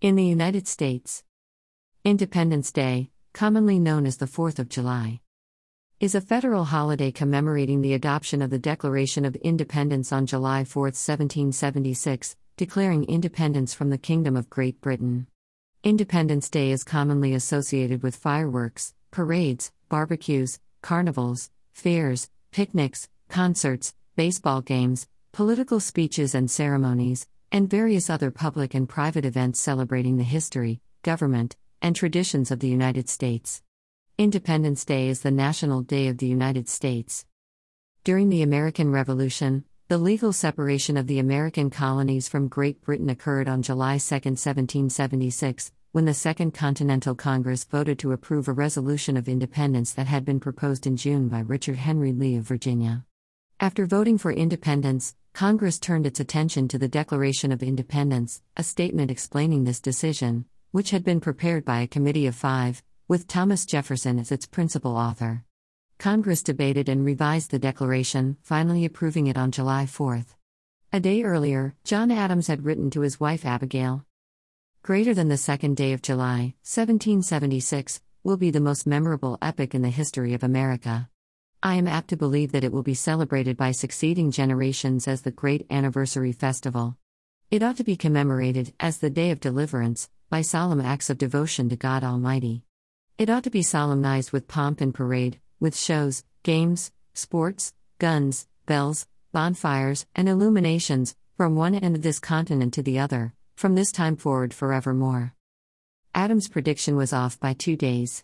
In the United States, Independence Day, commonly known as the 4th of July, is a federal holiday commemorating the adoption of the Declaration of Independence on July 4, 1776, declaring independence from the Kingdom of Great Britain. Independence Day is commonly associated with fireworks, parades, barbecues, carnivals, fairs, picnics, concerts, baseball games, political speeches and ceremonies, and various other public and private events celebrating the history, government, and traditions of the United States. Independence Day is the National Day of the United States. During the American Revolution, the legal separation of the American colonies from Great Britain occurred on July 2, 1776, when the Second Continental Congress voted to approve a resolution of independence that had been proposed in June by Richard Henry Lee of Virginia. After voting for independence, Congress turned its attention to the Declaration of Independence, a statement explaining this decision, which had been prepared by a committee of five, with Thomas Jefferson as its principal author. Congress debated and revised the Declaration, finally approving it on July 4. A day earlier, John Adams had written to his wife Abigail Greater than the second day of July, 1776, will be the most memorable epoch in the history of America. I am apt to believe that it will be celebrated by succeeding generations as the great anniversary festival. It ought to be commemorated as the Day of Deliverance, by solemn acts of devotion to God Almighty. It ought to be solemnized with pomp and parade, with shows, games, sports, guns, bells, bonfires, and illuminations, from one end of this continent to the other, from this time forward forevermore. Adams' prediction was off by two days.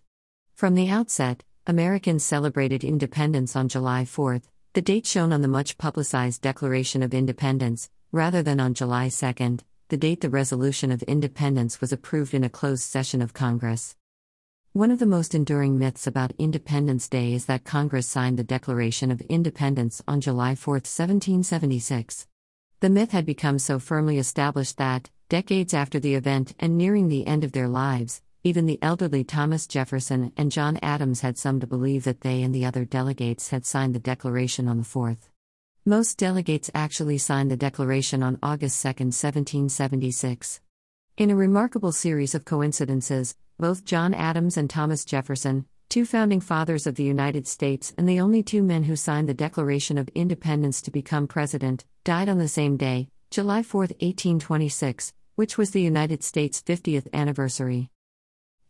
From the outset, Americans celebrated independence on July 4, the date shown on the much publicized Declaration of Independence, rather than on July 2, the date the Resolution of Independence was approved in a closed session of Congress. One of the most enduring myths about Independence Day is that Congress signed the Declaration of Independence on July 4, 1776. The myth had become so firmly established that, decades after the event and nearing the end of their lives, even the elderly Thomas Jefferson and John Adams had some to believe that they and the other delegates had signed the Declaration on the 4th. Most delegates actually signed the Declaration on August 2, 1776. In a remarkable series of coincidences, both John Adams and Thomas Jefferson, two founding fathers of the United States and the only two men who signed the Declaration of Independence to become president, died on the same day, July 4, 1826, which was the United States' 50th anniversary.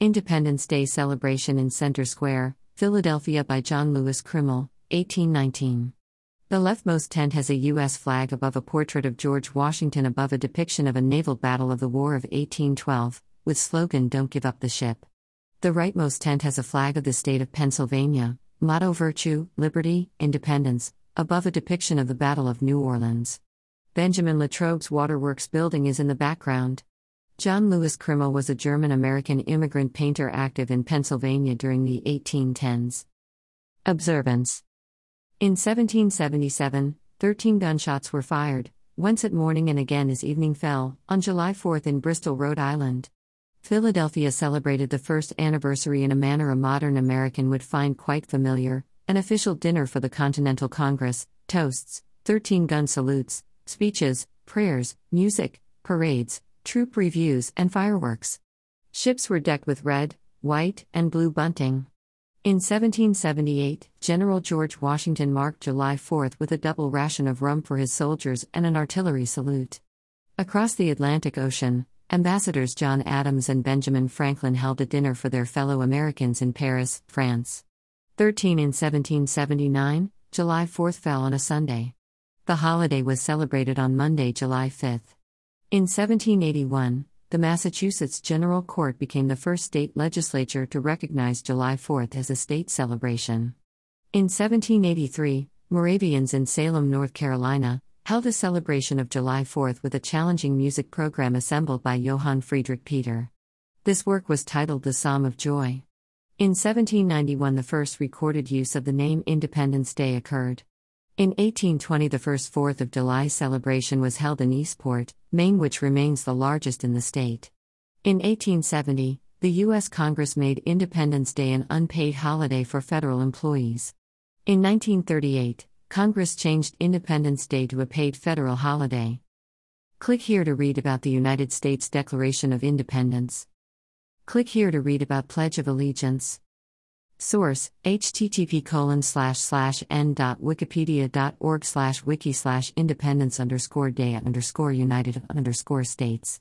Independence Day celebration in Center Square, Philadelphia by John Lewis Krimmel, 1819. The leftmost tent has a U.S. flag above a portrait of George Washington above a depiction of a naval battle of the War of 1812 with slogan Don't Give Up the Ship. The rightmost tent has a flag of the state of Pennsylvania, motto Virtue, Liberty, Independence, above a depiction of the Battle of New Orleans. Benjamin Latrobe's Waterworks building is in the background. John Lewis Krimmel was a German American immigrant painter active in Pennsylvania during the 1810s. Observance In 1777, 13 gunshots were fired, once at morning and again as evening fell, on July 4 in Bristol, Rhode Island. Philadelphia celebrated the first anniversary in a manner a modern American would find quite familiar an official dinner for the Continental Congress, toasts, 13 gun salutes, speeches, prayers, music, parades, troop reviews, and fireworks. Ships were decked with red, white, and blue bunting. In 1778, General George Washington marked July 4 with a double ration of rum for his soldiers and an artillery salute. Across the Atlantic Ocean, Ambassadors John Adams and Benjamin Franklin held a dinner for their fellow Americans in Paris, France. 13 in 1779, July 4 fell on a Sunday. The holiday was celebrated on Monday, July 5. In 1781, the Massachusetts General Court became the first state legislature to recognize July 4 as a state celebration. In 1783, Moravians in Salem, North Carolina, held a celebration of July 4 with a challenging music program assembled by Johann Friedrich Peter. This work was titled The Psalm of Joy. In 1791, the first recorded use of the name Independence Day occurred. In 1820, the first 4th of July celebration was held in Eastport, Maine, which remains the largest in the state. In 1870, the U.S. Congress made Independence Day an unpaid holiday for federal employees. In 1938, Congress changed Independence Day to a paid federal holiday. Click here to read about the United States Declaration of Independence. Click here to read about Pledge of Allegiance. Source http colon slash slash n.wikipedia.org slash wiki slash independence underscore day underscore united underscore states